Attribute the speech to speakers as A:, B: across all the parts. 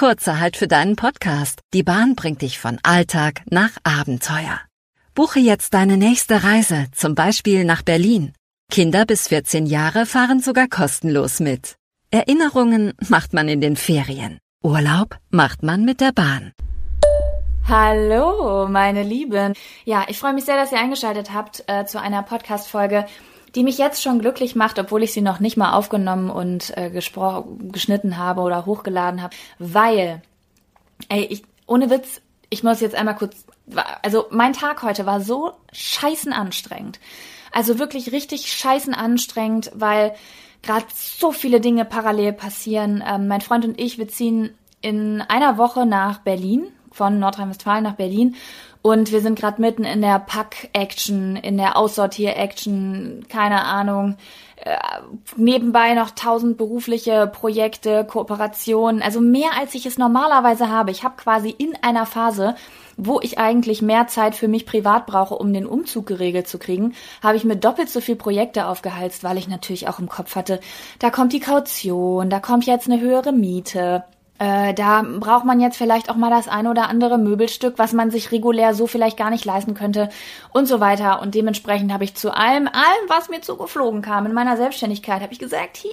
A: Kurzer halt für deinen Podcast. Die Bahn bringt dich von Alltag nach Abenteuer. Buche jetzt deine nächste Reise, zum Beispiel nach Berlin. Kinder bis 14 Jahre fahren sogar kostenlos mit. Erinnerungen macht man in den Ferien. Urlaub macht man mit der Bahn.
B: Hallo, meine Lieben. Ja, ich freue mich sehr, dass ihr eingeschaltet habt äh, zu einer Podcast-Folge, die mich jetzt schon glücklich macht, obwohl ich sie noch nicht mal aufgenommen und äh, geschnitten habe oder hochgeladen habe, weil, ey, ich, ohne Witz, ich muss jetzt einmal kurz, also mein Tag heute war so scheißen anstrengend. Also wirklich richtig scheißen anstrengend, weil gerade so viele Dinge parallel passieren. Ähm, mein Freund und ich, wir ziehen in einer Woche nach Berlin, von Nordrhein-Westfalen nach Berlin. Und wir sind gerade mitten in der Pack-Action, in der Aussortier-Action, keine Ahnung. Äh, nebenbei noch tausend berufliche Projekte, Kooperationen, also mehr als ich es normalerweise habe. Ich habe quasi in einer Phase, wo ich eigentlich mehr Zeit für mich privat brauche, um den Umzug geregelt zu kriegen, habe ich mir doppelt so viel Projekte aufgehalst, weil ich natürlich auch im Kopf hatte, da kommt die Kaution, da kommt jetzt eine höhere Miete. Äh, da braucht man jetzt vielleicht auch mal das ein oder andere Möbelstück, was man sich regulär so vielleicht gar nicht leisten könnte und so weiter. Und dementsprechend habe ich zu allem, allem, was mir zugeflogen kam in meiner Selbstständigkeit, habe ich gesagt, hier,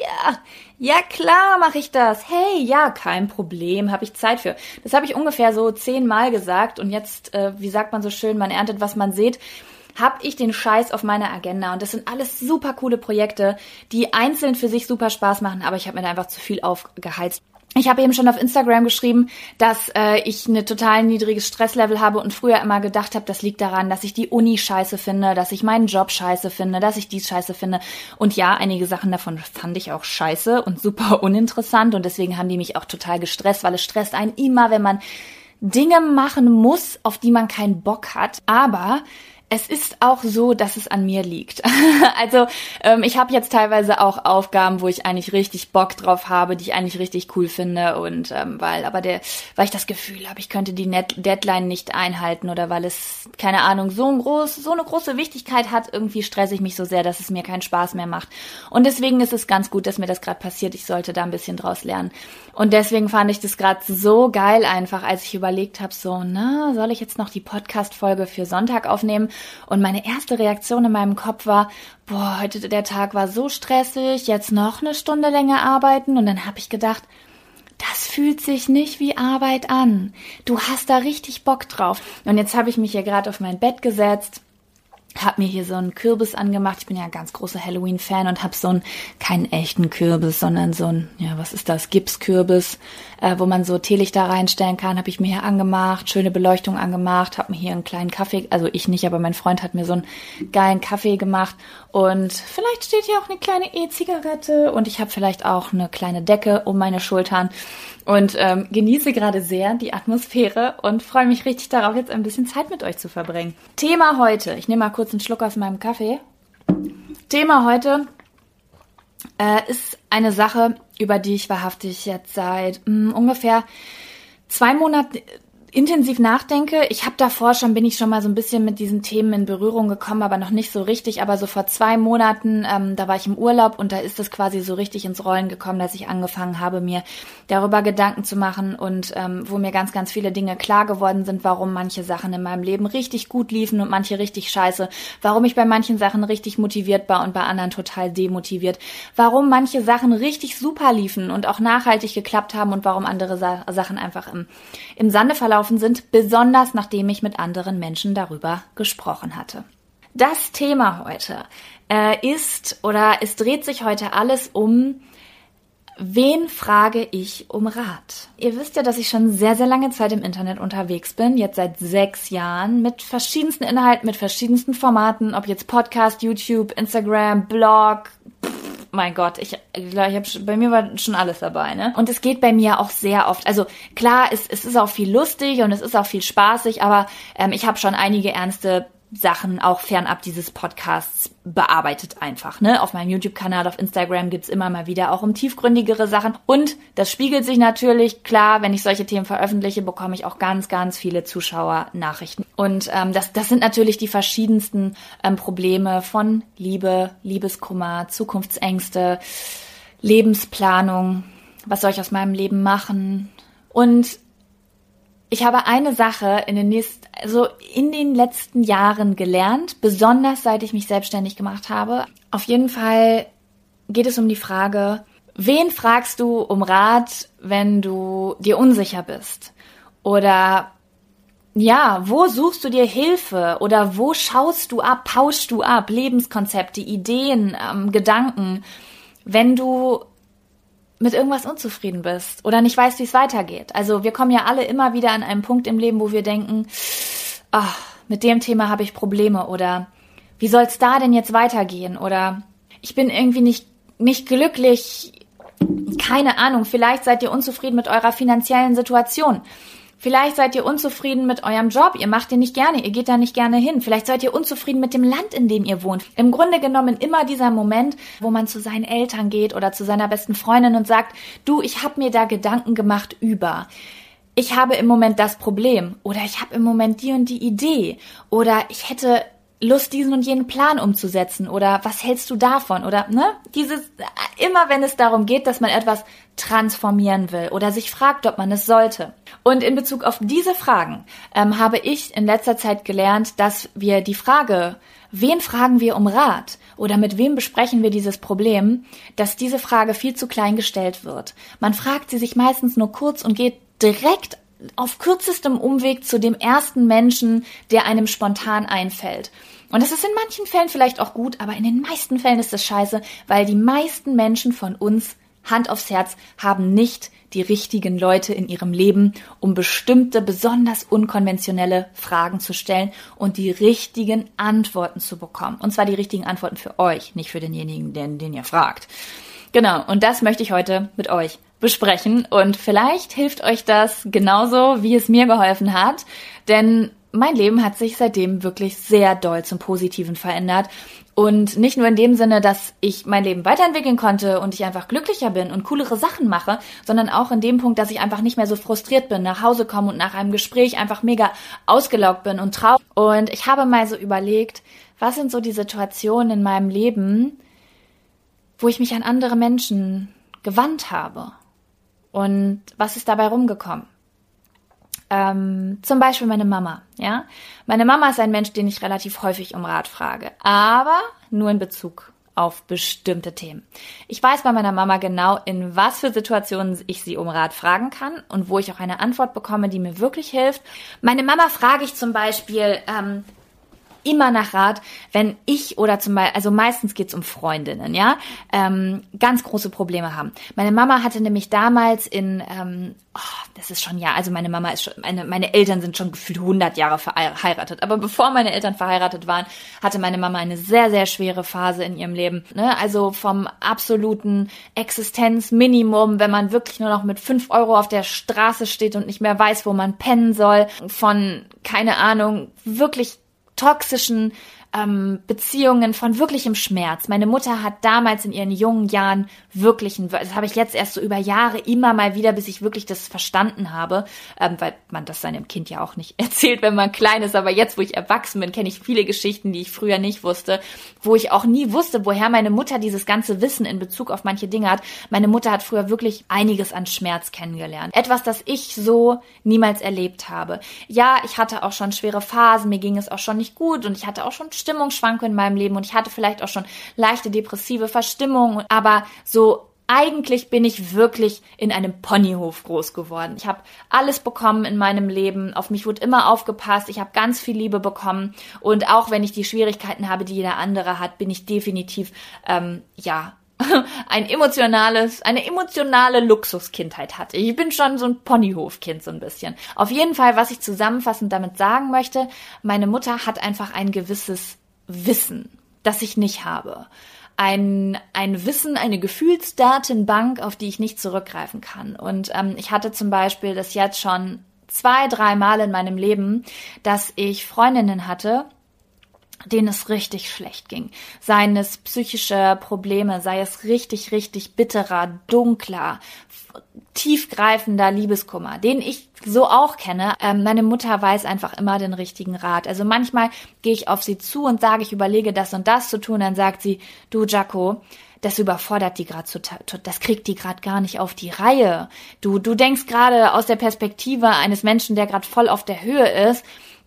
B: ja klar mache ich das. Hey, ja, kein Problem, habe ich Zeit für. Das habe ich ungefähr so zehnmal gesagt und jetzt, äh, wie sagt man so schön, man erntet, was man sieht habe ich den Scheiß auf meiner Agenda. Und das sind alles super coole Projekte, die einzeln für sich super Spaß machen, aber ich habe mir da einfach zu viel aufgeheizt. Ich habe eben schon auf Instagram geschrieben, dass äh, ich eine total niedriges Stresslevel habe und früher immer gedacht habe, das liegt daran, dass ich die Uni scheiße finde, dass ich meinen Job scheiße finde, dass ich dies scheiße finde. Und ja, einige Sachen davon fand ich auch scheiße und super uninteressant und deswegen haben die mich auch total gestresst, weil es stresst einen immer, wenn man Dinge machen muss, auf die man keinen Bock hat. Aber es ist auch so, dass es an mir liegt. also ähm, ich habe jetzt teilweise auch Aufgaben, wo ich eigentlich richtig Bock drauf habe, die ich eigentlich richtig cool finde und ähm, weil aber der, weil ich das Gefühl habe, ich könnte die Net Deadline nicht einhalten oder weil es keine Ahnung so ein groß, so eine große Wichtigkeit hat, irgendwie stresse ich mich so sehr, dass es mir keinen Spaß mehr macht. Und deswegen ist es ganz gut, dass mir das gerade passiert. Ich sollte da ein bisschen draus lernen. Und deswegen fand ich das gerade so geil einfach, als ich überlegt habe, so, na, soll ich jetzt noch die Podcast-Folge für Sonntag aufnehmen? Und meine erste Reaktion in meinem Kopf war, boah, heute der Tag war so stressig, jetzt noch eine Stunde länger arbeiten. Und dann habe ich gedacht, das fühlt sich nicht wie Arbeit an. Du hast da richtig Bock drauf. Und jetzt habe ich mich hier gerade auf mein Bett gesetzt habe mir hier so einen Kürbis angemacht. Ich bin ja ein ganz großer Halloween-Fan und habe so einen, keinen echten Kürbis, sondern so ein, ja, was ist das, Gipskürbis, äh, wo man so Teelichter reinstellen kann, habe ich mir hier angemacht, schöne Beleuchtung angemacht, habe mir hier einen kleinen Kaffee, also ich nicht, aber mein Freund hat mir so einen geilen Kaffee gemacht und vielleicht steht hier auch eine kleine E-Zigarette und ich habe vielleicht auch eine kleine Decke um meine Schultern und ähm, genieße gerade sehr die Atmosphäre und freue mich richtig darauf, jetzt ein bisschen Zeit mit euch zu verbringen. Thema heute, ich nehme mal kurz einen Schluck aus meinem Kaffee. Thema heute äh, ist eine Sache, über die ich wahrhaftig jetzt seit mh, hm, ungefähr zwei Monaten intensiv nachdenke. Ich habe davor schon, bin ich schon mal so ein bisschen mit diesen Themen in Berührung gekommen, aber noch nicht so richtig. Aber so vor zwei Monaten, ähm, da war ich im Urlaub und da ist es quasi so richtig ins Rollen gekommen, dass ich angefangen habe, mir darüber Gedanken zu machen und ähm, wo mir ganz, ganz viele Dinge klar geworden sind, warum manche Sachen in meinem Leben richtig gut liefen und manche richtig scheiße, warum ich bei manchen Sachen richtig motiviert war und bei anderen total demotiviert, warum manche Sachen richtig super liefen und auch nachhaltig geklappt haben und warum andere Sa Sachen einfach im, im Sande verlaufen gelaufen sind, besonders nachdem ich mit anderen Menschen darüber gesprochen hatte. Das Thema heute äh, ist oder es dreht sich heute alles um Wen frage ich um Rat? Ihr wisst ja, dass ich schon sehr, sehr lange Zeit im Internet unterwegs bin, jetzt seit sechs Jahren, mit verschiedensten Inhalten, mit verschiedensten Formaten, ob jetzt Podcast, YouTube, Instagram, Blog, mein Gott, ich, ich habe bei mir war schon alles dabei, ne? Und es geht bei mir auch sehr oft. Also klar, es, es ist auch viel lustig und es ist auch viel spaßig, aber ähm, ich habe schon einige ernste Sachen auch fernab dieses Podcasts bearbeitet einfach. Ne? Auf meinem YouTube-Kanal, auf Instagram gibt's immer mal wieder auch um tiefgründigere Sachen. Und das spiegelt sich natürlich, klar, wenn ich solche Themen veröffentliche, bekomme ich auch ganz, ganz viele Zuschauer-Nachrichten. Und ähm, das, das sind natürlich die verschiedensten ähm, Probleme von Liebe, Liebeskummer, Zukunftsängste, Lebensplanung, was soll ich aus meinem Leben machen, Und ich habe eine Sache in den nächsten, also in den letzten Jahren gelernt, besonders seit ich mich selbstständig gemacht habe. Auf jeden Fall geht es um die Frage, wen fragst du um Rat, wenn du dir unsicher bist? Oder ja, wo suchst du dir Hilfe oder wo schaust du ab, pauschst du ab, Lebenskonzepte, Ideen, ähm, Gedanken, wenn du mit irgendwas unzufrieden bist oder nicht weißt, wie es weitergeht. Also wir kommen ja alle immer wieder an einen Punkt im Leben, wo wir denken, ach, mit dem Thema habe ich Probleme oder wie soll es da denn jetzt weitergehen oder ich bin irgendwie nicht, nicht glücklich, keine Ahnung, vielleicht seid ihr unzufrieden mit eurer finanziellen Situation. Vielleicht seid ihr unzufrieden mit eurem Job, ihr macht den nicht gerne, ihr geht da nicht gerne hin. Vielleicht seid ihr unzufrieden mit dem Land, in dem ihr wohnt. Im Grunde genommen immer dieser Moment, wo man zu seinen Eltern geht oder zu seiner besten Freundin und sagt, du, ich habe mir da Gedanken gemacht über ich habe im Moment das Problem oder ich habe im Moment die und die Idee oder ich hätte Lust, diesen und jenen Plan umzusetzen oder was hältst du davon oder ne? Dieses immer wenn es darum geht, dass man etwas transformieren will oder sich fragt, ob man es sollte. Und in Bezug auf diese Fragen ähm, habe ich in letzter Zeit gelernt, dass wir die Frage, wen fragen wir um Rat oder mit wem besprechen wir dieses Problem, dass diese Frage viel zu klein gestellt wird. Man fragt sie sich meistens nur kurz und geht direkt auf kürzestem Umweg zu dem ersten Menschen, der einem spontan einfällt. Und das ist in manchen Fällen vielleicht auch gut, aber in den meisten Fällen ist das scheiße, weil die meisten Menschen von uns, Hand aufs Herz, haben nicht die richtigen Leute in ihrem Leben, um bestimmte, besonders unkonventionelle Fragen zu stellen und die richtigen Antworten zu bekommen. Und zwar die richtigen Antworten für euch, nicht für denjenigen, den, den ihr fragt. Genau, und das möchte ich heute mit euch besprechen. Und vielleicht hilft euch das genauso, wie es mir geholfen hat, denn mein Leben hat sich seitdem wirklich sehr doll zum Positiven verändert. Und nicht nur in dem Sinne, dass ich mein Leben weiterentwickeln konnte und ich einfach glücklicher bin und coolere Sachen mache, sondern auch in dem Punkt, dass ich einfach nicht mehr so frustriert bin, nach Hause komme und nach einem Gespräch einfach mega ausgelaugt bin und traurig. Und ich habe mal so überlegt, was sind so die Situationen in meinem Leben, wo ich mich an andere Menschen gewandt habe und was ist dabei rumgekommen? Ähm, zum Beispiel meine Mama, ja. Meine Mama ist ein Mensch, den ich relativ häufig um Rat frage, aber nur in Bezug auf bestimmte Themen. Ich weiß bei meiner Mama genau, in was für Situationen ich sie um Rat fragen kann und wo ich auch eine Antwort bekomme, die mir wirklich hilft. Meine Mama frage ich zum Beispiel, ähm, immer nach Rat, wenn ich oder zum Beispiel, also meistens geht's um Freundinnen, ja, ähm, ganz große Probleme haben. Meine Mama hatte nämlich damals in, ähm, oh, das ist schon ja, also meine Mama ist schon, meine, meine Eltern sind schon gefühlt 100 Jahre verheiratet, aber bevor meine Eltern verheiratet waren, hatte meine Mama eine sehr, sehr schwere Phase in ihrem Leben, ne? also vom absoluten Existenzminimum, wenn man wirklich nur noch mit 5 Euro auf der Straße steht und nicht mehr weiß, wo man pennen soll, von, keine Ahnung, wirklich toxischen ähm, Beziehungen, von wirklichem Schmerz. Meine Mutter hat damals in ihren jungen Jahren wirklichen, das habe ich jetzt erst so über Jahre immer mal wieder, bis ich wirklich das verstanden habe, ähm, weil man das seinem Kind ja auch nicht erzählt, wenn man klein ist. Aber jetzt, wo ich erwachsen bin, kenne ich viele Geschichten, die ich früher nicht wusste, wo ich auch nie wusste, woher meine Mutter dieses ganze Wissen in Bezug auf manche Dinge hat. Meine Mutter hat früher wirklich einiges an Schmerz kennengelernt. Etwas, das ich so niemals erlebt habe. Ja, ich hatte auch schon schwere Phasen, mir ging es auch schon nicht gut und ich hatte auch schon Stimmungsschwankungen in meinem Leben und ich hatte vielleicht auch schon leichte depressive Verstimmung, aber so eigentlich bin ich wirklich in einem Ponyhof groß geworden. Ich habe alles bekommen in meinem Leben. Auf mich wurde immer aufgepasst. Ich habe ganz viel Liebe bekommen. Und auch wenn ich die Schwierigkeiten habe, die jeder andere hat, bin ich definitiv ähm, ja ein emotionales, eine emotionale Luxuskindheit hatte. Ich bin schon so ein Ponyhofkind so ein bisschen. Auf jeden Fall, was ich zusammenfassend damit sagen möchte, meine Mutter hat einfach ein gewisses Wissen, das ich nicht habe. Ein, ein Wissen, eine Gefühlsdatenbank, auf die ich nicht zurückgreifen kann. Und ähm, ich hatte zum Beispiel das jetzt schon zwei, drei Mal in meinem Leben, dass ich Freundinnen hatte, denen es richtig schlecht ging. Seien es psychische Probleme, sei es richtig, richtig bitterer, dunkler, tiefgreifender Liebeskummer, den ich so auch kenne. Ähm, meine Mutter weiß einfach immer den richtigen Rat. Also manchmal gehe ich auf sie zu und sage, ich überlege das und das zu tun, dann sagt sie, du Jaco, das überfordert die gerade das kriegt die gerade gar nicht auf die Reihe. Du du denkst gerade aus der Perspektive eines Menschen, der gerade voll auf der Höhe ist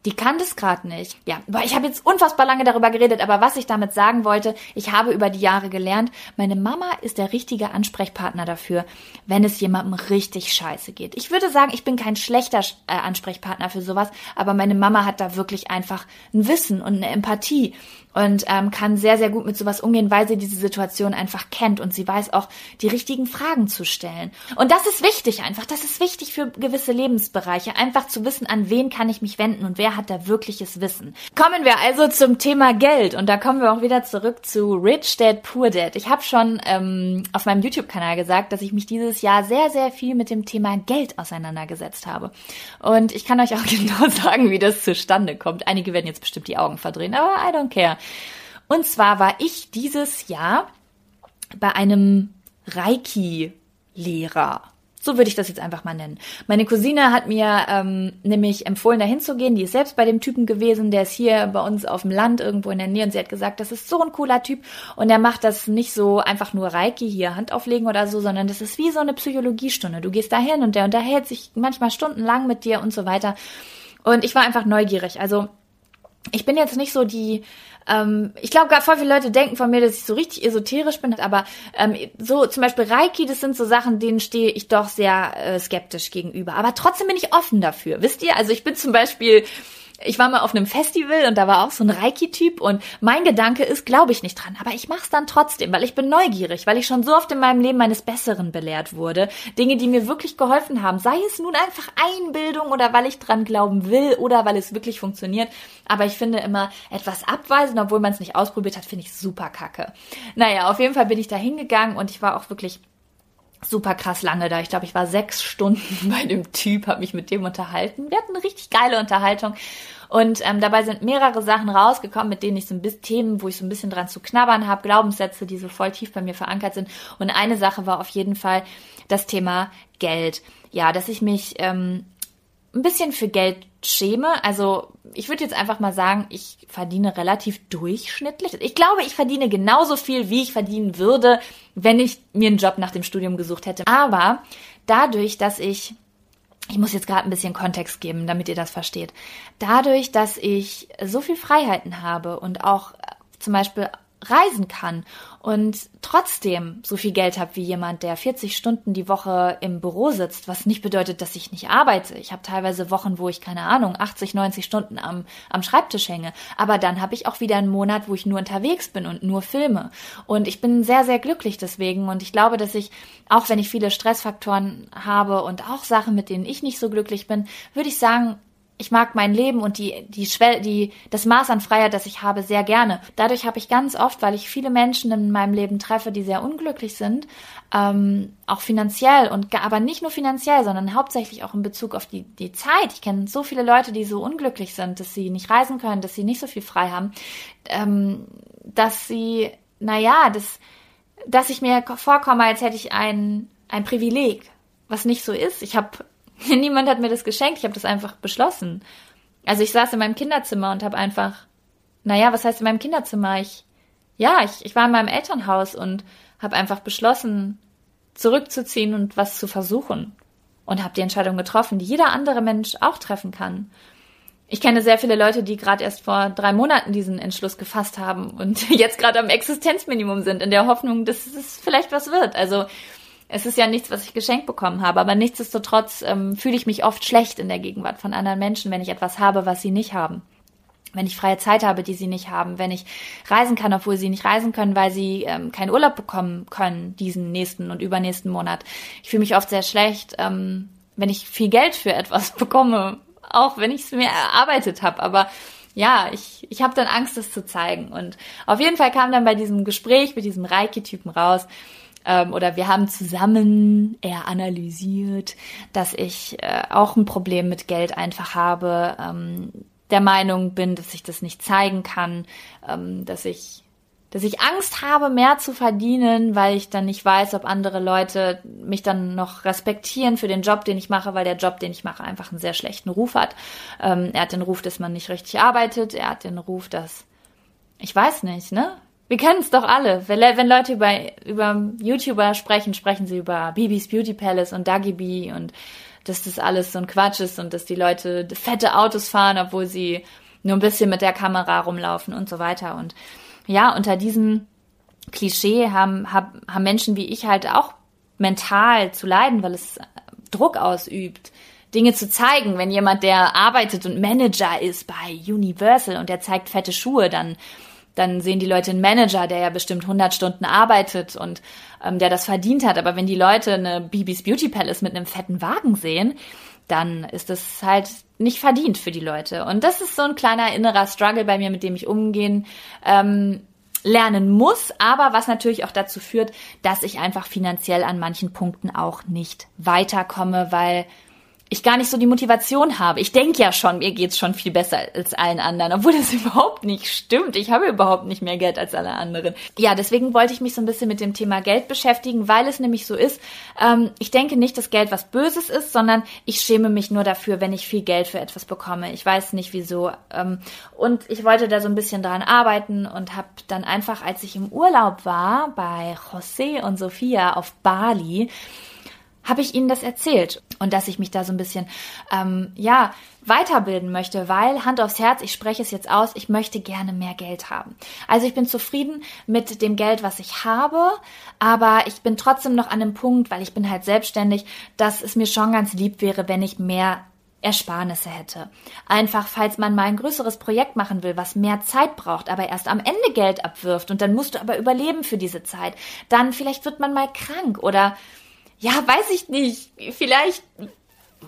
B: die kann das gerade nicht. Ja, weil ich habe jetzt unfassbar lange darüber geredet, aber was ich damit sagen wollte, ich habe über die Jahre gelernt, meine Mama ist der richtige Ansprechpartner dafür, wenn es jemandem richtig scheiße geht. Ich würde sagen, ich bin kein schlechter äh, Ansprechpartner für sowas, aber meine Mama hat da wirklich einfach ein Wissen und eine Empathie und ähm, kann sehr, sehr gut mit sowas umgehen, weil sie diese Situation einfach kennt und sie weiß auch, die richtigen Fragen zu stellen. Und das ist wichtig einfach. Das ist wichtig für gewisse Lebensbereiche, einfach zu wissen, an wen kann ich mich wenden und wer hat da wirkliches Wissen. Kommen wir also zum Thema Geld und da kommen wir auch wieder zurück zu Rich Dad Poor Dad. Ich habe schon ähm, auf meinem YouTube-Kanal gesagt, dass ich mich dieses Jahr sehr, sehr viel mit dem Thema Geld auseinandergesetzt habe. Und ich kann euch auch genau sagen, wie das zustande kommt. Einige werden jetzt bestimmt die Augen verdrehen, aber I don't care. Und zwar war ich dieses Jahr bei einem Reiki-Lehrer. So würde ich das jetzt einfach mal nennen. Meine Cousine hat mir ähm, nämlich empfohlen, dahin zu gehen. Die ist selbst bei dem Typen gewesen, der ist hier bei uns auf dem Land irgendwo in der Nähe und sie hat gesagt, das ist so ein cooler Typ und er macht das nicht so einfach nur Reiki hier Hand auflegen oder so, sondern das ist wie so eine Psychologiestunde. Du gehst dahin und der unterhält sich manchmal stundenlang mit dir und so weiter. Und ich war einfach neugierig. Also ich bin jetzt nicht so die ähm, ich glaube, gar voll viele Leute denken von mir, dass ich so richtig esoterisch bin, aber ähm, so zum Beispiel Reiki, das sind so Sachen, denen stehe ich doch sehr äh, skeptisch gegenüber. Aber trotzdem bin ich offen dafür. Wisst ihr? Also ich bin zum Beispiel ich war mal auf einem Festival und da war auch so ein Reiki-Typ und mein Gedanke ist, glaube ich nicht dran, aber ich mach's dann trotzdem, weil ich bin neugierig, weil ich schon so oft in meinem Leben meines Besseren belehrt wurde. Dinge, die mir wirklich geholfen haben, sei es nun einfach Einbildung oder weil ich dran glauben will oder weil es wirklich funktioniert. Aber ich finde immer etwas abweisen, obwohl man es nicht ausprobiert hat, finde ich super kacke. Naja, auf jeden Fall bin ich da hingegangen und ich war auch wirklich super krass lange da. Ich glaube, ich war sechs Stunden bei dem Typ, habe mich mit dem unterhalten. Wir hatten eine richtig geile Unterhaltung. Und ähm, dabei sind mehrere Sachen rausgekommen, mit denen ich so ein bisschen Themen, wo ich so ein bisschen dran zu knabbern habe, Glaubenssätze, die so voll tief bei mir verankert sind. Und eine Sache war auf jeden Fall das Thema Geld. Ja, dass ich mich ähm, ein bisschen für Geld schäme. Also ich würde jetzt einfach mal sagen, ich verdiene relativ durchschnittlich. Ich glaube, ich verdiene genauso viel, wie ich verdienen würde, wenn ich mir einen Job nach dem Studium gesucht hätte. Aber dadurch, dass ich ich muss jetzt gerade ein bisschen Kontext geben, damit ihr das versteht. Dadurch, dass ich so viel Freiheiten habe und auch zum Beispiel reisen kann und trotzdem so viel Geld habe wie jemand, der 40 Stunden die Woche im Büro sitzt, was nicht bedeutet, dass ich nicht arbeite. Ich habe teilweise Wochen, wo ich keine Ahnung, 80, 90 Stunden am, am Schreibtisch hänge, aber dann habe ich auch wieder einen Monat, wo ich nur unterwegs bin und nur filme. Und ich bin sehr sehr glücklich deswegen. Und ich glaube, dass ich auch wenn ich viele Stressfaktoren habe und auch Sachen, mit denen ich nicht so glücklich bin, würde ich sagen, ich mag mein Leben und die, die Schwell, die, das Maß an Freiheit, das ich habe, sehr gerne. Dadurch habe ich ganz oft, weil ich viele Menschen in meinem Leben treffe, die sehr unglücklich sind, ähm, auch finanziell und aber nicht nur finanziell, sondern hauptsächlich auch in Bezug auf die, die Zeit. Ich kenne so viele Leute, die so unglücklich sind, dass sie nicht reisen können, dass sie nicht so viel frei haben, ähm, dass sie, naja, dass, dass ich mir vorkomme, als hätte ich ein, ein Privileg, was nicht so ist. Ich habe Niemand hat mir das geschenkt, ich habe das einfach beschlossen. Also ich saß in meinem Kinderzimmer und habe einfach, naja, was heißt in meinem Kinderzimmer? Ich, ja, ich, ich war in meinem Elternhaus und habe einfach beschlossen, zurückzuziehen und was zu versuchen. Und habe die Entscheidung getroffen, die jeder andere Mensch auch treffen kann. Ich kenne sehr viele Leute, die gerade erst vor drei Monaten diesen Entschluss gefasst haben und jetzt gerade am Existenzminimum sind, in der Hoffnung, dass es vielleicht was wird. Also es ist ja nichts, was ich geschenkt bekommen habe, aber nichtsdestotrotz ähm, fühle ich mich oft schlecht in der Gegenwart von anderen Menschen, wenn ich etwas habe, was sie nicht haben. Wenn ich freie Zeit habe, die sie nicht haben, wenn ich reisen kann, obwohl sie nicht reisen können, weil sie ähm, keinen Urlaub bekommen können, diesen nächsten und übernächsten Monat. Ich fühle mich oft sehr schlecht, ähm, wenn ich viel Geld für etwas bekomme, auch wenn ich es mir erarbeitet habe. Aber ja, ich, ich habe dann Angst, das zu zeigen. Und auf jeden Fall kam dann bei diesem Gespräch mit diesem Reiki-Typen raus, ähm, oder wir haben zusammen eher analysiert, dass ich äh, auch ein Problem mit Geld einfach habe, ähm, der Meinung bin, dass ich das nicht zeigen kann, ähm, dass ich dass ich Angst habe, mehr zu verdienen, weil ich dann nicht weiß, ob andere Leute mich dann noch respektieren für den Job, den ich mache, weil der Job, den ich mache, einfach einen sehr schlechten Ruf hat. Ähm, er hat den Ruf, dass man nicht richtig arbeitet. Er hat den Ruf, dass ich weiß nicht, ne? Wir kennen es doch alle. Wenn, Leute über, über YouTuber sprechen, sprechen sie über Bibis Beauty Palace und Dagi B und dass das alles so ein Quatsch ist und dass die Leute fette Autos fahren, obwohl sie nur ein bisschen mit der Kamera rumlaufen und so weiter. Und ja, unter diesem Klischee haben, haben, haben Menschen wie ich halt auch mental zu leiden, weil es Druck ausübt, Dinge zu zeigen. Wenn jemand, der arbeitet und Manager ist bei Universal und der zeigt fette Schuhe, dann, dann sehen die Leute einen Manager, der ja bestimmt 100 Stunden arbeitet und ähm, der das verdient hat. Aber wenn die Leute eine Bibis Beauty Palace mit einem fetten Wagen sehen, dann ist das halt nicht verdient für die Leute. Und das ist so ein kleiner innerer Struggle bei mir, mit dem ich umgehen ähm, lernen muss, aber was natürlich auch dazu führt, dass ich einfach finanziell an manchen Punkten auch nicht weiterkomme, weil ich gar nicht so die Motivation habe. Ich denke ja schon, mir geht's schon viel besser als allen anderen, obwohl das überhaupt nicht stimmt. Ich habe überhaupt nicht mehr Geld als alle anderen. Ja, deswegen wollte ich mich so ein bisschen mit dem Thema Geld beschäftigen, weil es nämlich so ist. Ähm, ich denke nicht, dass Geld was Böses ist, sondern ich schäme mich nur dafür, wenn ich viel Geld für etwas bekomme. Ich weiß nicht wieso. Ähm, und ich wollte da so ein bisschen dran arbeiten und habe dann einfach, als ich im Urlaub war bei José und Sophia auf Bali, habe ich ihnen das erzählt und dass ich mich da so ein bisschen, ähm, ja, weiterbilden möchte, weil Hand aufs Herz, ich spreche es jetzt aus, ich möchte gerne mehr Geld haben. Also ich bin zufrieden mit dem Geld, was ich habe, aber ich bin trotzdem noch an einem Punkt, weil ich bin halt selbstständig, dass es mir schon ganz lieb wäre, wenn ich mehr Ersparnisse hätte. Einfach, falls man mal ein größeres Projekt machen will, was mehr Zeit braucht, aber erst am Ende Geld abwirft und dann musst du aber überleben für diese Zeit. Dann vielleicht wird man mal krank oder ja, weiß ich nicht. Vielleicht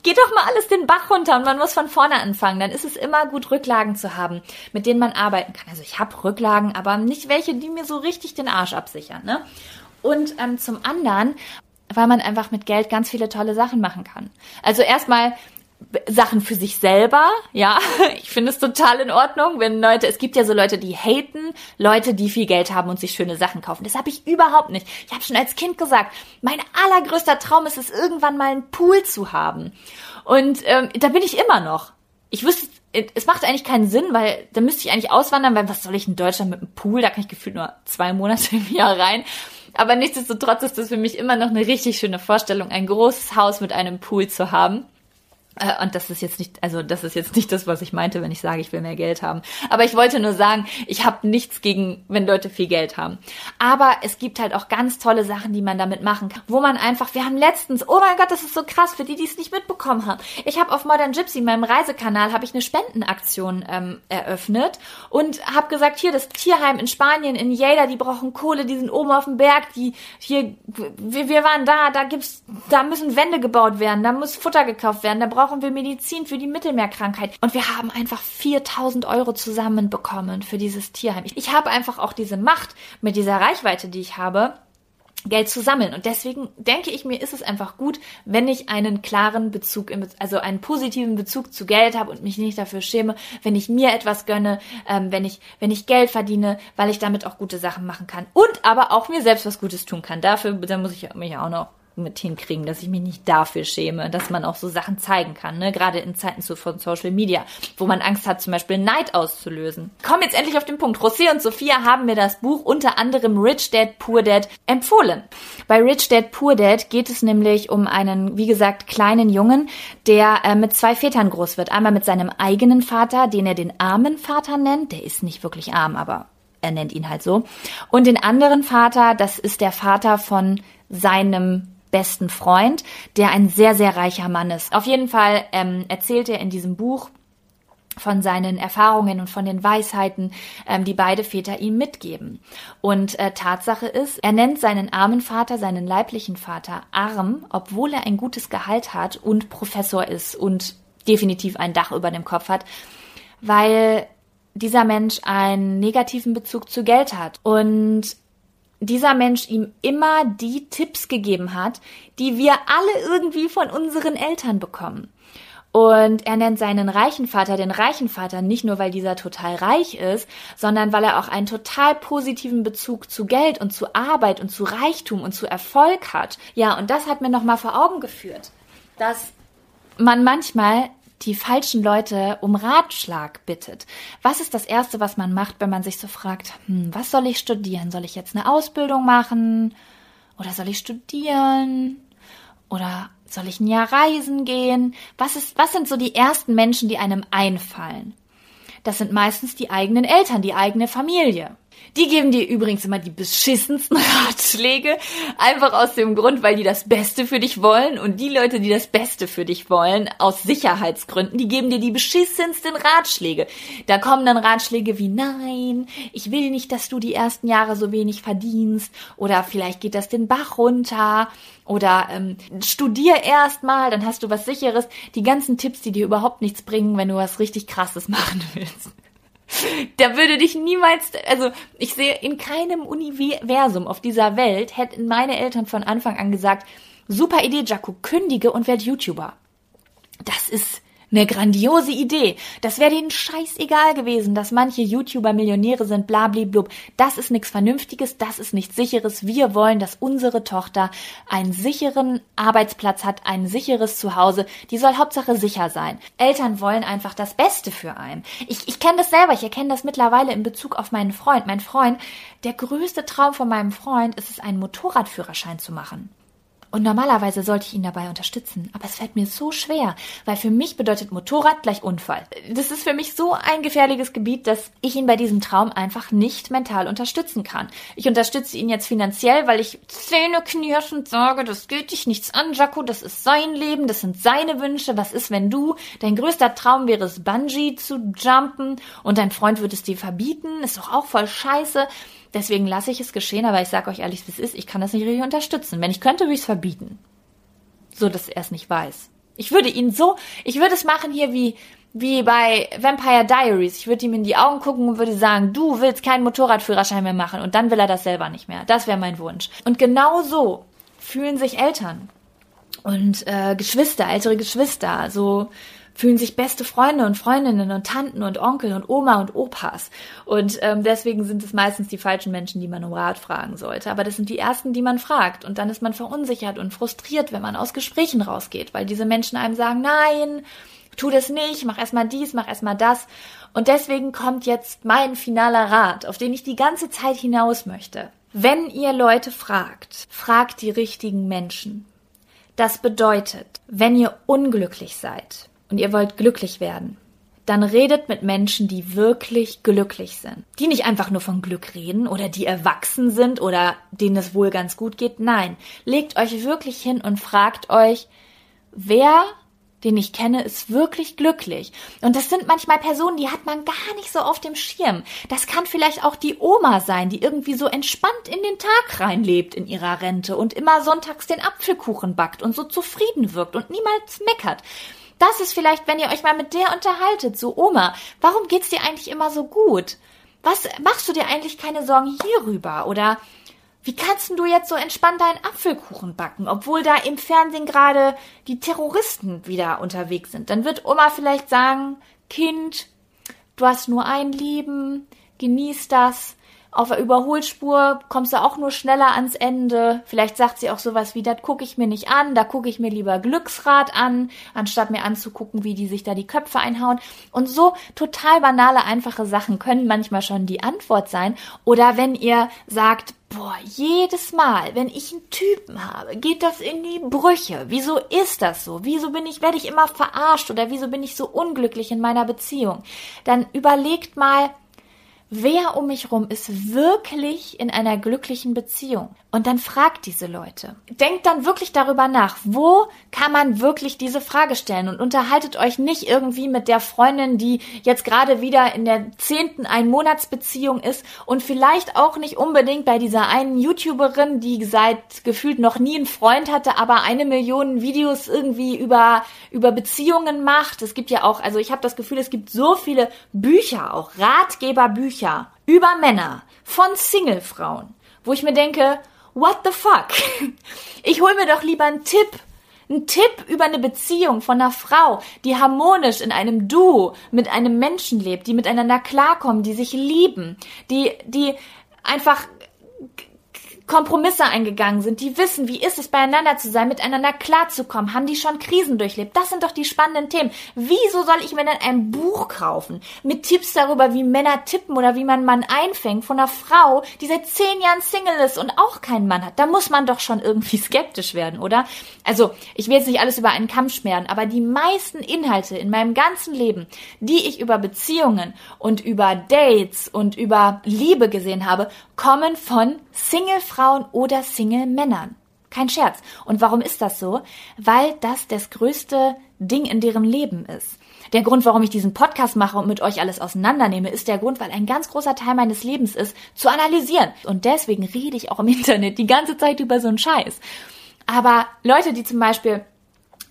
B: geht doch mal alles den Bach runter und man muss von vorne anfangen. Dann ist es immer gut, Rücklagen zu haben, mit denen man arbeiten kann. Also ich habe Rücklagen, aber nicht welche, die mir so richtig den Arsch absichern. Ne? Und ähm, zum anderen, weil man einfach mit Geld ganz viele tolle Sachen machen kann. Also erstmal Sachen für sich selber, ja. Ich finde es total in Ordnung, wenn Leute, es gibt ja so Leute, die haten, Leute, die viel Geld haben und sich schöne Sachen kaufen. Das habe ich überhaupt nicht. Ich habe schon als Kind gesagt, mein allergrößter Traum ist es, irgendwann mal einen Pool zu haben. Und ähm, da bin ich immer noch. Ich wüsste, es macht eigentlich keinen Sinn, weil da müsste ich eigentlich auswandern, weil was soll ich in Deutschland mit einem Pool? Da kann ich gefühlt nur zwei Monate im Jahr rein. Aber nichtsdestotrotz ist das für mich immer noch eine richtig schöne Vorstellung, ein großes Haus mit einem Pool zu haben. Äh, und das ist jetzt nicht, also das ist jetzt nicht das, was ich meinte, wenn ich sage, ich will mehr Geld haben. Aber ich wollte nur sagen, ich habe nichts gegen, wenn Leute viel Geld haben. Aber es gibt halt auch ganz tolle Sachen, die man damit machen kann, wo man einfach, wir haben letztens, oh mein Gott, das ist so krass für die, die es nicht mitbekommen haben. Ich habe auf Modern Gypsy, meinem Reisekanal, habe ich eine Spendenaktion ähm, eröffnet und habe gesagt, hier das Tierheim in Spanien, in Lleida, die brauchen Kohle, die sind oben auf dem Berg, die hier, wir, wir waren da, da gibt's, da müssen Wände gebaut werden, da muss Futter gekauft werden, da braucht brauchen wir Medizin für die Mittelmeerkrankheit. Und wir haben einfach 4000 Euro zusammenbekommen für dieses Tierheim. Ich, ich habe einfach auch diese Macht mit dieser Reichweite, die ich habe, Geld zu sammeln. Und deswegen denke ich mir, ist es einfach gut, wenn ich einen klaren Bezug, also einen positiven Bezug zu Geld habe und mich nicht dafür schäme, wenn ich mir etwas gönne, ähm, wenn ich, wenn ich Geld verdiene, weil ich damit auch gute Sachen machen kann und aber auch mir selbst was Gutes tun kann. Dafür, da muss ich mich auch noch mit hinkriegen, dass ich mich nicht dafür schäme, dass man auch so Sachen zeigen kann, ne? gerade in Zeiten von Social Media, wo man Angst hat, zum Beispiel Neid auszulösen. Komm jetzt endlich auf den Punkt. José und Sophia haben mir das Buch unter anderem Rich Dad Poor Dad empfohlen. Bei Rich Dad Poor Dad geht es nämlich um einen, wie gesagt, kleinen Jungen, der äh, mit zwei Vätern groß wird. Einmal mit seinem eigenen Vater, den er den armen Vater nennt. Der ist nicht wirklich arm, aber er nennt ihn halt so. Und den anderen Vater, das ist der Vater von seinem besten Freund, der ein sehr, sehr reicher Mann ist. Auf jeden Fall ähm, erzählt er in diesem Buch von seinen Erfahrungen und von den Weisheiten, ähm, die beide Väter ihm mitgeben. Und äh, Tatsache ist, er nennt seinen armen Vater, seinen leiblichen Vater arm, obwohl er ein gutes Gehalt hat und Professor ist und definitiv ein Dach über dem Kopf hat, weil dieser Mensch einen negativen Bezug zu Geld hat. Und dieser Mensch ihm immer die Tipps gegeben hat, die wir alle irgendwie von unseren Eltern bekommen. Und er nennt seinen reichen Vater den reichen Vater nicht nur, weil dieser total reich ist, sondern weil er auch einen total positiven Bezug zu Geld und zu Arbeit und zu Reichtum und zu Erfolg hat. Ja, und das hat mir nochmal vor Augen geführt, dass man manchmal die falschen Leute um Ratschlag bittet. Was ist das Erste, was man macht, wenn man sich so fragt, hm, was soll ich studieren? Soll ich jetzt eine Ausbildung machen? Oder soll ich studieren? Oder soll ich ein Jahr reisen gehen? Was ist, was sind so die ersten Menschen, die einem einfallen? Das sind meistens die eigenen Eltern, die eigene Familie. Die geben dir übrigens immer die beschissensten Ratschläge, einfach aus dem Grund, weil die das Beste für dich wollen. Und die Leute, die das Beste für dich wollen, aus Sicherheitsgründen, die geben dir die beschissensten Ratschläge. Da kommen dann Ratschläge wie, nein, ich will nicht, dass du die ersten Jahre so wenig verdienst. Oder vielleicht geht das den Bach runter. Oder ähm, studier erst mal, dann hast du was Sicheres. Die ganzen Tipps, die dir überhaupt nichts bringen, wenn du was richtig Krasses machen willst. Da würde dich niemals, also ich sehe in keinem Universum auf dieser Welt hätten meine Eltern von Anfang an gesagt, super Idee, Jaco, kündige und werd YouTuber. Das ist eine grandiose Idee. Das wäre denen scheißegal gewesen, dass manche YouTuber Millionäre sind, blablablub. Das ist nichts Vernünftiges, das ist nichts Sicheres. Wir wollen, dass unsere Tochter einen sicheren Arbeitsplatz hat, ein sicheres Zuhause. Die soll Hauptsache sicher sein. Eltern wollen einfach das Beste für einen. Ich, ich kenne das selber, ich erkenne das mittlerweile in Bezug auf meinen Freund. Mein Freund, der größte Traum von meinem Freund ist es, einen Motorradführerschein zu machen. Und normalerweise sollte ich ihn dabei unterstützen. Aber es fällt mir so schwer, weil für mich bedeutet Motorrad gleich Unfall. Das ist für mich so ein gefährliches Gebiet, dass ich ihn bei diesem Traum einfach nicht mental unterstützen kann. Ich unterstütze ihn jetzt finanziell, weil ich zähneknirschend sage, das geht dich nichts an, Jaco, das ist sein Leben, das sind seine Wünsche. Was ist, wenn du, dein größter Traum wäre es, Bungee zu jumpen und dein Freund würde es dir verbieten? Ist doch auch voll scheiße. Deswegen lasse ich es geschehen, aber ich sage euch ehrlich, wie es ist. Ich kann das nicht richtig unterstützen. Wenn ich könnte, würde ich es verbieten. So, dass er es nicht weiß. Ich würde ihn so, ich würde es machen hier wie, wie bei Vampire Diaries. Ich würde ihm in die Augen gucken und würde sagen, du willst keinen Motorradführerschein mehr machen und dann will er das selber nicht mehr. Das wäre mein Wunsch. Und genau so fühlen sich Eltern und äh, Geschwister, ältere Geschwister, so fühlen sich beste Freunde und Freundinnen und Tanten und Onkel und Oma und Opas. Und ähm, deswegen sind es meistens die falschen Menschen, die man um Rat fragen sollte. Aber das sind die ersten, die man fragt. Und dann ist man verunsichert und frustriert, wenn man aus Gesprächen rausgeht, weil diese Menschen einem sagen, nein, tu das nicht, mach erstmal dies, mach erstmal das. Und deswegen kommt jetzt mein finaler Rat, auf den ich die ganze Zeit hinaus möchte. Wenn ihr Leute fragt, fragt die richtigen Menschen. Das bedeutet, wenn ihr unglücklich seid, und ihr wollt glücklich werden, dann redet mit Menschen, die wirklich glücklich sind. Die nicht einfach nur von Glück reden oder die erwachsen sind oder denen es wohl ganz gut geht. Nein, legt euch wirklich hin und fragt euch, wer den ich kenne, ist wirklich glücklich. Und das sind manchmal Personen, die hat man gar nicht so auf dem Schirm. Das kann vielleicht auch die Oma sein, die irgendwie so entspannt in den Tag reinlebt in ihrer Rente und immer sonntags den Apfelkuchen backt und so zufrieden wirkt und niemals meckert. Das ist vielleicht, wenn ihr euch mal mit der unterhaltet, so Oma, warum geht's dir eigentlich immer so gut? Was machst du dir eigentlich keine Sorgen hierüber? Oder wie kannst du jetzt so entspannt deinen Apfelkuchen backen, obwohl da im Fernsehen gerade die Terroristen wieder unterwegs sind? Dann wird Oma vielleicht sagen, Kind, du hast nur ein Leben, genieß das, auf der Überholspur kommst du auch nur schneller ans Ende. Vielleicht sagt sie auch sowas wie, das gucke ich mir nicht an, da gucke ich mir lieber Glücksrad an, anstatt mir anzugucken, wie die sich da die Köpfe einhauen. Und so total banale, einfache Sachen können manchmal schon die Antwort sein. Oder wenn ihr sagt, boah, jedes Mal, wenn ich einen Typen habe, geht das in die Brüche. Wieso ist das so? Wieso bin ich, werde ich immer verarscht oder wieso bin ich so unglücklich in meiner Beziehung? Dann überlegt mal, wer um mich rum ist wirklich in einer glücklichen Beziehung. Und dann fragt diese Leute. Denkt dann wirklich darüber nach, wo kann man wirklich diese Frage stellen und unterhaltet euch nicht irgendwie mit der Freundin, die jetzt gerade wieder in der zehnten Einmonatsbeziehung ist und vielleicht auch nicht unbedingt bei dieser einen YouTuberin, die seit gefühlt noch nie einen Freund hatte, aber eine Million Videos irgendwie über, über Beziehungen macht. Es gibt ja auch, also ich habe das Gefühl, es gibt so viele Bücher, auch Ratgeberbücher über Männer von Singlefrauen, wo ich mir denke, what the fuck? Ich hol mir doch lieber einen Tipp. Ein Tipp über eine Beziehung von einer Frau, die harmonisch in einem Duo mit einem Menschen lebt, die miteinander klarkommen, die sich lieben, die, die einfach Kompromisse eingegangen sind, die wissen, wie ist es beieinander zu sein, miteinander klarzukommen, haben die schon Krisen durchlebt. Das sind doch die spannenden Themen. Wieso soll ich mir denn ein Buch kaufen mit Tipps darüber, wie Männer tippen oder wie man Mann einfängt von einer Frau, die seit zehn Jahren Single ist und auch keinen Mann hat? Da muss man doch schon irgendwie skeptisch werden, oder? Also, ich will jetzt nicht alles über einen Kamm schmieren, aber die meisten Inhalte in meinem ganzen Leben, die ich über Beziehungen und über Dates und über Liebe gesehen habe, kommen von Single-Frauen oder Single-Männern. Kein Scherz. Und warum ist das so? Weil das das größte Ding in deren Leben ist. Der Grund, warum ich diesen Podcast mache und mit euch alles auseinandernehme, ist der Grund, weil ein ganz großer Teil meines Lebens ist, zu analysieren. Und deswegen rede ich auch im Internet die ganze Zeit über so einen Scheiß. Aber Leute, die zum Beispiel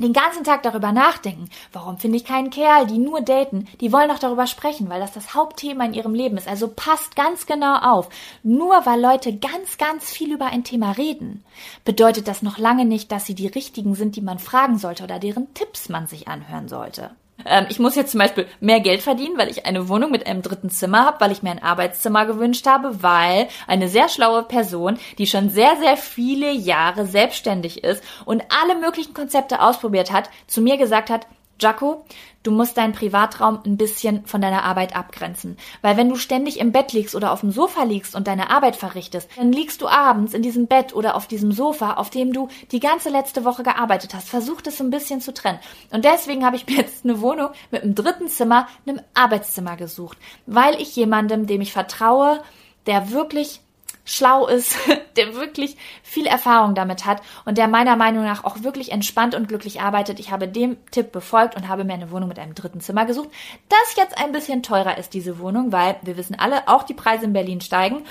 B: den ganzen Tag darüber nachdenken, warum finde ich keinen Kerl, die nur daten, die wollen doch darüber sprechen, weil das das Hauptthema in ihrem Leben ist. Also passt ganz genau auf. Nur weil Leute ganz, ganz viel über ein Thema reden, bedeutet das noch lange nicht, dass sie die richtigen sind, die man fragen sollte oder deren Tipps man sich anhören sollte. Ähm, ich muss jetzt zum Beispiel mehr Geld verdienen, weil ich eine Wohnung mit einem dritten Zimmer habe, weil ich mir ein Arbeitszimmer gewünscht habe, weil eine sehr schlaue Person, die schon sehr, sehr viele Jahre selbstständig ist und alle möglichen Konzepte ausprobiert hat, zu mir gesagt hat, Jaco, du musst deinen Privatraum ein bisschen von deiner Arbeit abgrenzen. Weil wenn du ständig im Bett liegst oder auf dem Sofa liegst und deine Arbeit verrichtest, dann liegst du abends in diesem Bett oder auf diesem Sofa, auf dem du die ganze letzte Woche gearbeitet hast. Versuch das ein bisschen zu trennen. Und deswegen habe ich mir jetzt eine Wohnung mit einem dritten Zimmer, einem Arbeitszimmer gesucht. Weil ich jemandem, dem ich vertraue, der wirklich schlau ist, der wirklich viel Erfahrung damit hat und der meiner Meinung nach auch wirklich entspannt und glücklich arbeitet. Ich habe dem Tipp befolgt und habe mir eine Wohnung mit einem dritten Zimmer gesucht, das jetzt ein bisschen teurer ist, diese Wohnung, weil wir wissen alle, auch die Preise in Berlin steigen.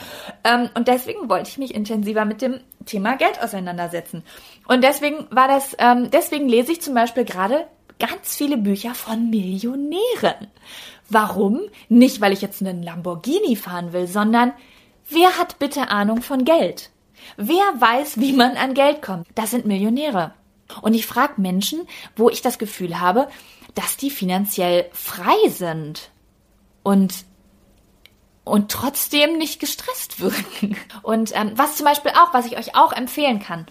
B: Ähm, und deswegen wollte ich mich intensiver mit dem Thema Geld auseinandersetzen. Und deswegen war das, ähm, deswegen lese ich zum Beispiel gerade ganz viele Bücher von Millionären. Warum? Nicht, weil ich jetzt einen Lamborghini fahren will, sondern Wer hat bitte Ahnung von Geld? Wer weiß, wie man an Geld kommt? Das sind Millionäre. Und ich frage Menschen, wo ich das Gefühl habe, dass die finanziell frei sind und und trotzdem nicht gestresst wirken. Und ähm, was zum Beispiel auch, was ich euch auch empfehlen kann,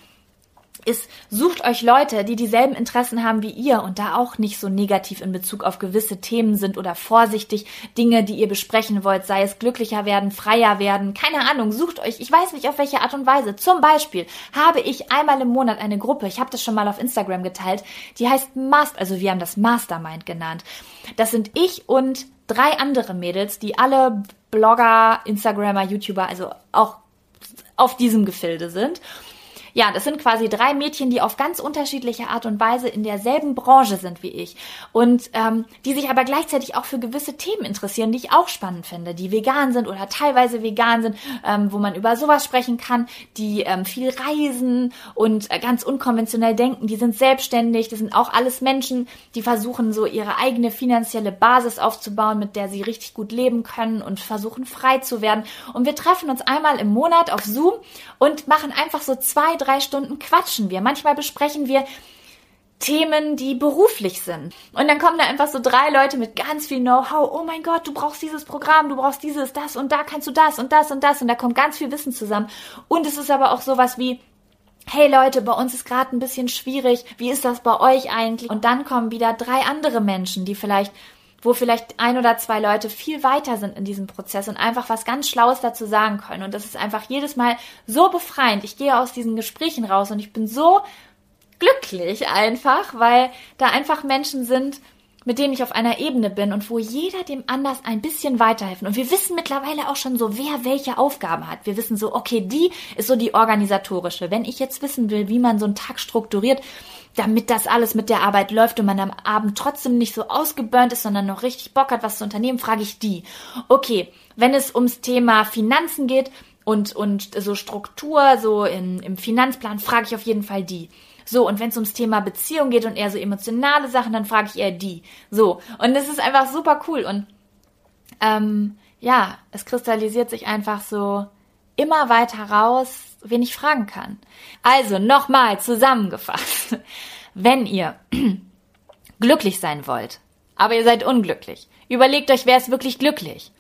B: ist, sucht euch Leute, die dieselben Interessen haben wie ihr und da auch nicht so negativ in Bezug auf gewisse Themen sind oder vorsichtig Dinge, die ihr besprechen wollt, sei es glücklicher werden, freier werden, keine Ahnung, sucht euch, ich weiß nicht auf welche Art und Weise. Zum Beispiel habe ich einmal im Monat eine Gruppe, ich habe das schon mal auf Instagram geteilt, die heißt Master, also wir haben das Mastermind genannt. Das sind ich und drei andere Mädels, die alle Blogger, Instagrammer, YouTuber, also auch auf diesem Gefilde sind ja, das sind quasi drei Mädchen, die auf ganz unterschiedliche Art und Weise in derselben Branche sind wie ich und ähm, die sich aber gleichzeitig auch für gewisse Themen interessieren, die ich auch spannend finde, die vegan sind oder teilweise vegan sind, ähm, wo man über sowas sprechen kann, die ähm, viel reisen und äh, ganz unkonventionell denken, die sind selbstständig, das sind auch alles Menschen, die versuchen so ihre eigene finanzielle Basis aufzubauen, mit der sie richtig gut leben können und versuchen frei zu werden. Und wir treffen uns einmal im Monat auf Zoom und machen einfach so zwei, drei Stunden quatschen wir. Manchmal besprechen wir Themen, die beruflich sind. Und dann kommen da einfach so drei Leute mit ganz viel Know-how. Oh mein Gott, du brauchst dieses Programm, du brauchst dieses, das und da kannst du das und das und das. Und da kommt ganz viel Wissen zusammen. Und es ist aber auch sowas wie, hey Leute, bei uns ist gerade ein bisschen schwierig. Wie ist das bei euch eigentlich? Und dann kommen wieder drei andere Menschen, die vielleicht wo vielleicht ein oder zwei Leute viel weiter sind in diesem Prozess und einfach was ganz Schlaues dazu sagen können. Und das ist einfach jedes Mal so befreiend. Ich gehe aus diesen Gesprächen raus und ich bin so glücklich einfach, weil da einfach Menschen sind, mit denen ich auf einer Ebene bin und wo jeder dem anders ein bisschen weiterhelfen. Und wir wissen mittlerweile auch schon so, wer welche Aufgaben hat. Wir wissen so, okay, die ist so die organisatorische. Wenn ich jetzt wissen will, wie man so einen Tag strukturiert, damit das alles mit der Arbeit läuft und man am Abend trotzdem nicht so ausgeburnt ist, sondern noch richtig Bock hat, was zu unternehmen, frage ich die. Okay, wenn es ums Thema Finanzen geht und, und so Struktur, so in, im Finanzplan, frage ich auf jeden Fall die. So, und wenn es ums Thema Beziehung geht und eher so emotionale Sachen, dann frage ich eher die. So, und das ist einfach super cool. Und ähm, ja, es kristallisiert sich einfach so immer weiter raus, wen ich fragen kann. Also nochmal zusammengefasst. Wenn ihr glücklich sein wollt, aber ihr seid unglücklich, überlegt euch, wer ist wirklich glücklich?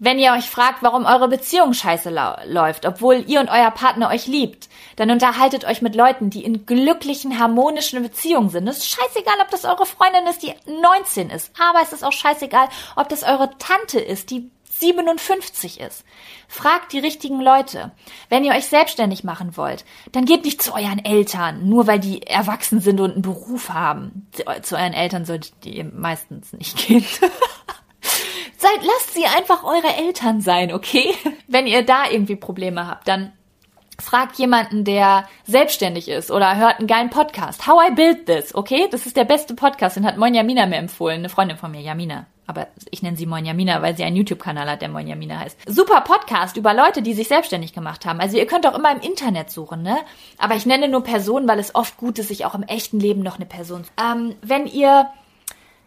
B: Wenn ihr euch fragt, warum eure Beziehung scheiße läuft, obwohl ihr und euer Partner euch liebt, dann unterhaltet euch mit Leuten, die in glücklichen, harmonischen Beziehungen sind. Es ist scheißegal, ob das eure Freundin ist, die 19 ist, aber es ist auch scheißegal, ob das eure Tante ist, die 57 ist. Fragt die richtigen Leute. Wenn ihr euch selbstständig machen wollt, dann geht nicht zu euren Eltern, nur weil die erwachsen sind und einen Beruf haben. Zu euren Eltern solltet ihr meistens nicht gehen. Seid, lasst sie einfach eure Eltern sein, okay? Wenn ihr da irgendwie Probleme habt, dann fragt jemanden, der selbstständig ist oder hört einen geilen Podcast. How I Build This, okay? Das ist der beste Podcast, den hat Moin Jamina mir empfohlen, eine Freundin von mir, Jamina. Aber ich nenne sie Moin Jamina, weil sie einen YouTube-Kanal hat, der Moin Jamina heißt. Super Podcast über Leute, die sich selbstständig gemacht haben. Also ihr könnt auch immer im Internet suchen, ne? Aber ich nenne nur Personen, weil es oft gut ist, sich auch im echten Leben noch eine Person. Ähm, wenn ihr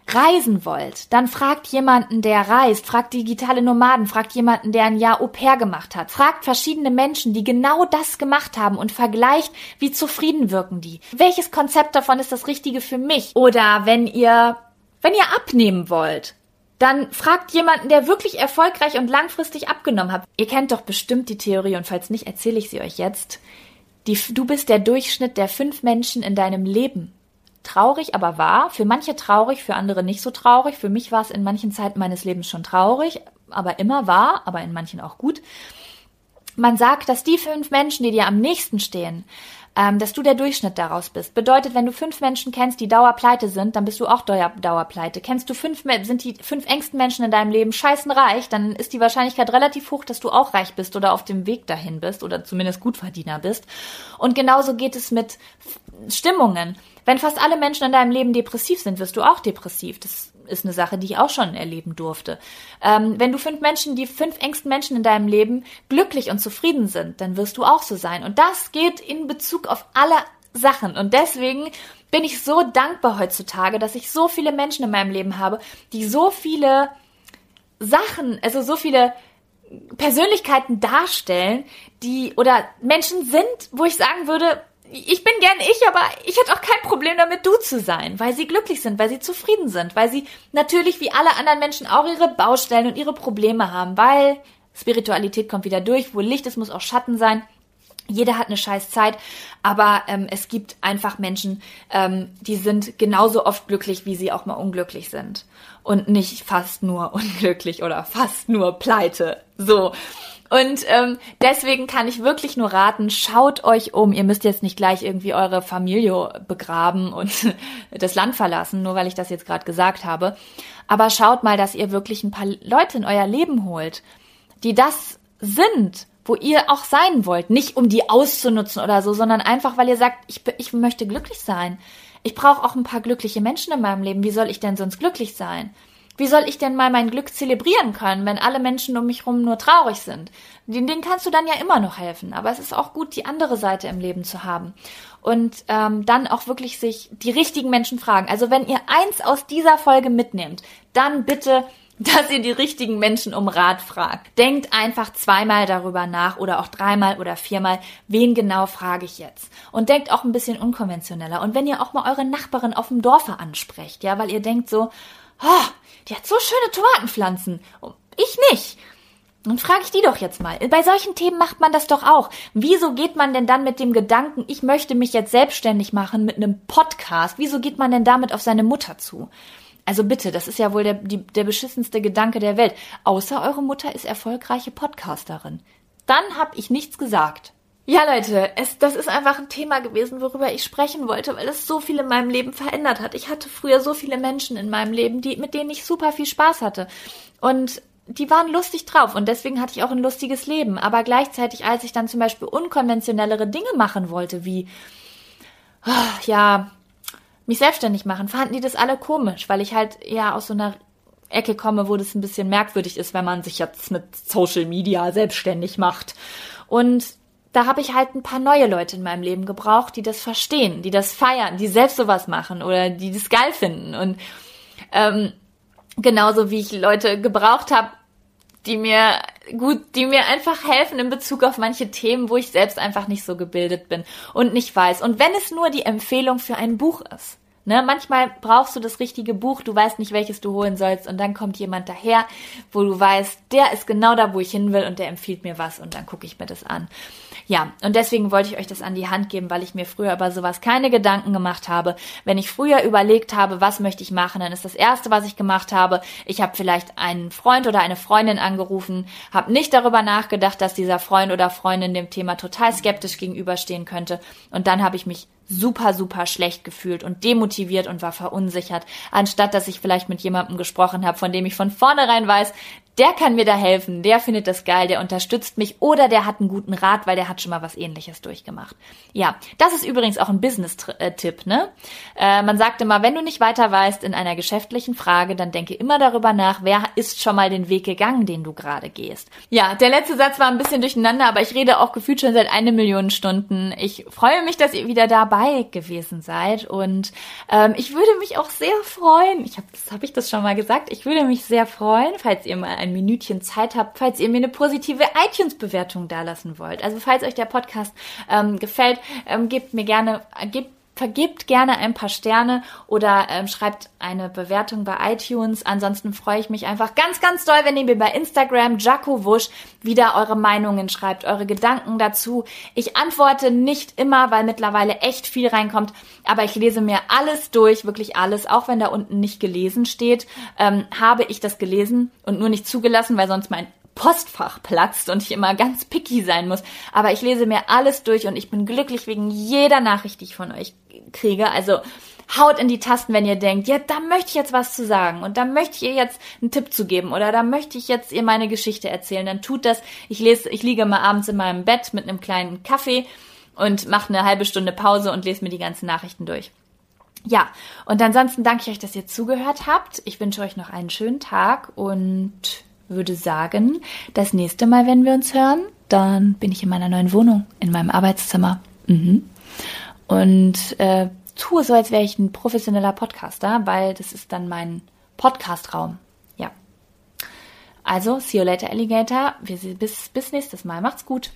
B: reisen wollt, dann fragt jemanden, der reist, fragt digitale Nomaden, fragt jemanden, der ein Jahr Au pair gemacht hat, fragt verschiedene Menschen, die genau das gemacht haben und vergleicht, wie zufrieden wirken die. Welches Konzept davon ist das Richtige für mich? Oder wenn ihr, wenn ihr abnehmen wollt, dann fragt jemanden, der wirklich erfolgreich und langfristig abgenommen hat. Ihr kennt doch bestimmt die Theorie und falls nicht, erzähle ich sie euch jetzt. Die, du bist der Durchschnitt der fünf Menschen in deinem Leben. Traurig, aber wahr. Für manche traurig, für andere nicht so traurig. Für mich war es in manchen Zeiten meines Lebens schon traurig, aber immer wahr, aber in manchen auch gut. Man sagt, dass die fünf Menschen, die dir am nächsten stehen, ähm, dass du der Durchschnitt daraus bist. Bedeutet, wenn du fünf Menschen kennst, die dauerpleite sind, dann bist du auch Dauer, dauerpleite. Kennst du fünf, sind die fünf engsten Menschen in deinem Leben scheißen reich, dann ist die Wahrscheinlichkeit relativ hoch, dass du auch reich bist oder auf dem Weg dahin bist oder zumindest Gutverdiener bist. Und genauso geht es mit Stimmungen. Wenn fast alle Menschen in deinem Leben depressiv sind, wirst du auch depressiv. Das ist eine Sache, die ich auch schon erleben durfte. Ähm, wenn du fünf Menschen, die fünf engsten Menschen in deinem Leben glücklich und zufrieden sind, dann wirst du auch so sein. Und das geht in Bezug auf alle Sachen. Und deswegen bin ich so dankbar heutzutage, dass ich so viele Menschen in meinem Leben habe, die so viele Sachen, also so viele Persönlichkeiten darstellen, die oder Menschen sind, wo ich sagen würde, ich bin gern ich, aber ich hätte auch kein Problem damit, du zu sein, weil sie glücklich sind, weil sie zufrieden sind, weil sie natürlich wie alle anderen Menschen auch ihre Baustellen und ihre Probleme haben, weil Spiritualität kommt wieder durch, wo Licht ist, muss auch Schatten sein. Jeder hat eine scheiß Zeit, aber ähm, es gibt einfach Menschen, ähm, die sind genauso oft glücklich, wie sie auch mal unglücklich sind. Und nicht fast nur unglücklich oder fast nur pleite. So. Und ähm, deswegen kann ich wirklich nur raten, schaut euch um. Ihr müsst jetzt nicht gleich irgendwie eure Familie begraben und das Land verlassen, nur weil ich das jetzt gerade gesagt habe. Aber schaut mal, dass ihr wirklich ein paar Leute in euer Leben holt, die das sind, wo ihr auch sein wollt. Nicht um die auszunutzen oder so, sondern einfach, weil ihr sagt, ich, ich möchte glücklich sein. Ich brauche auch ein paar glückliche Menschen in meinem Leben. Wie soll ich denn sonst glücklich sein? Wie soll ich denn mal mein Glück zelebrieren können, wenn alle Menschen um mich herum nur traurig sind? Denen kannst du dann ja immer noch helfen. Aber es ist auch gut, die andere Seite im Leben zu haben. Und ähm, dann auch wirklich sich die richtigen Menschen fragen. Also wenn ihr eins aus dieser Folge mitnehmt, dann bitte dass ihr die richtigen Menschen um Rat fragt. Denkt einfach zweimal darüber nach oder auch dreimal oder viermal, wen genau frage ich jetzt. Und denkt auch ein bisschen unkonventioneller. Und wenn ihr auch mal eure Nachbarin auf dem Dorfe ansprecht, ja, weil ihr denkt so, oh, die hat so schöne Tomatenpflanzen. Ich nicht. Und frage ich die doch jetzt mal. Bei solchen Themen macht man das doch auch. Wieso geht man denn dann mit dem Gedanken, ich möchte mich jetzt selbstständig machen mit einem Podcast? Wieso geht man denn damit auf seine Mutter zu? Also bitte, das ist ja wohl der, die, der beschissenste Gedanke der Welt. Außer eure Mutter ist erfolgreiche Podcasterin. Dann hab ich nichts gesagt. Ja, Leute, es, das ist einfach ein Thema gewesen, worüber ich sprechen wollte, weil es so viel in meinem Leben verändert hat. Ich hatte früher so viele Menschen in meinem Leben, die, mit denen ich super viel Spaß hatte. Und die waren lustig drauf und deswegen hatte ich auch ein lustiges Leben. Aber gleichzeitig, als ich dann zum Beispiel unkonventionellere Dinge machen wollte, wie, oh, ja, mich selbstständig machen, fanden die das alle komisch, weil ich halt ja aus so einer Ecke komme, wo das ein bisschen merkwürdig ist, wenn man sich jetzt mit Social Media selbstständig macht. Und da habe ich halt ein paar neue Leute in meinem Leben gebraucht, die das verstehen, die das feiern, die selbst sowas machen oder die das geil finden. Und ähm, genauso wie ich Leute gebraucht habe, die mir gut, die mir einfach helfen in Bezug auf manche Themen, wo ich selbst einfach nicht so gebildet bin und nicht weiß. Und wenn es nur die Empfehlung für ein Buch ist. Ne? Manchmal brauchst du das richtige Buch, du weißt nicht, welches du holen sollst und dann kommt jemand daher, wo du weißt, der ist genau da, wo ich hin will und der empfiehlt mir was und dann gucke ich mir das an. Ja, und deswegen wollte ich euch das an die Hand geben, weil ich mir früher über sowas keine Gedanken gemacht habe. Wenn ich früher überlegt habe, was möchte ich machen, dann ist das Erste, was ich gemacht habe, ich habe vielleicht einen Freund oder eine Freundin angerufen, habe nicht darüber nachgedacht, dass dieser Freund oder Freundin dem Thema total skeptisch gegenüberstehen könnte und dann habe ich mich super, super schlecht gefühlt und demotiviert und war verunsichert, anstatt dass ich vielleicht mit jemandem gesprochen habe, von dem ich von vornherein weiß, der kann mir da helfen, der findet das geil, der unterstützt mich oder der hat einen guten Rat, weil der hat schon mal was ähnliches durchgemacht. Ja, das ist übrigens auch ein Business-Tipp, ne? Äh, man sagt immer, wenn du nicht weiter weißt in einer geschäftlichen Frage, dann denke immer darüber nach, wer ist schon mal den Weg gegangen, den du gerade gehst. Ja, der letzte Satz war ein bisschen durcheinander, aber ich rede auch gefühlt schon seit eine Million Stunden. Ich freue mich, dass ihr wieder dabei gewesen seid und ähm, ich würde mich auch sehr freuen, ich habe hab ich das schon mal gesagt, ich würde mich sehr freuen, falls ihr mal ein Minütchen Zeit habt, falls ihr mir eine positive iTunes-Bewertung dalassen wollt. Also falls euch der Podcast ähm, gefällt, ähm, gebt mir gerne, äh, gebt vergebt gerne ein paar Sterne oder ähm, schreibt eine Bewertung bei iTunes. Ansonsten freue ich mich einfach ganz, ganz doll, wenn ihr mir bei Instagram Jaco Wusch wieder eure Meinungen schreibt, eure Gedanken dazu. Ich antworte nicht immer, weil mittlerweile echt viel reinkommt, aber ich lese mir alles durch, wirklich alles, auch wenn da unten nicht gelesen steht, ähm, habe ich das gelesen und nur nicht zugelassen, weil sonst mein Postfach platzt und ich immer ganz picky sein muss. Aber ich lese mir alles durch und ich bin glücklich wegen jeder Nachricht, die ich von euch kriege. Also haut in die Tasten, wenn ihr denkt, ja, da möchte ich jetzt was zu sagen und da möchte ich ihr jetzt einen Tipp zu geben oder da möchte ich jetzt ihr meine Geschichte erzählen, dann tut das. Ich lese, ich liege mal abends in meinem Bett mit einem kleinen Kaffee und mache eine halbe Stunde Pause und lese mir die ganzen Nachrichten durch. Ja, und ansonsten danke ich euch, dass ihr zugehört habt. Ich wünsche euch noch einen schönen Tag und würde sagen, das nächste Mal, wenn wir uns hören, dann bin ich in meiner neuen Wohnung, in meinem Arbeitszimmer. Mhm. Und äh, tue so, als wäre ich ein professioneller Podcaster, weil das ist dann mein Podcastraum. Ja. Also, see you later, Alligator. Bis, bis nächstes Mal. Macht's gut.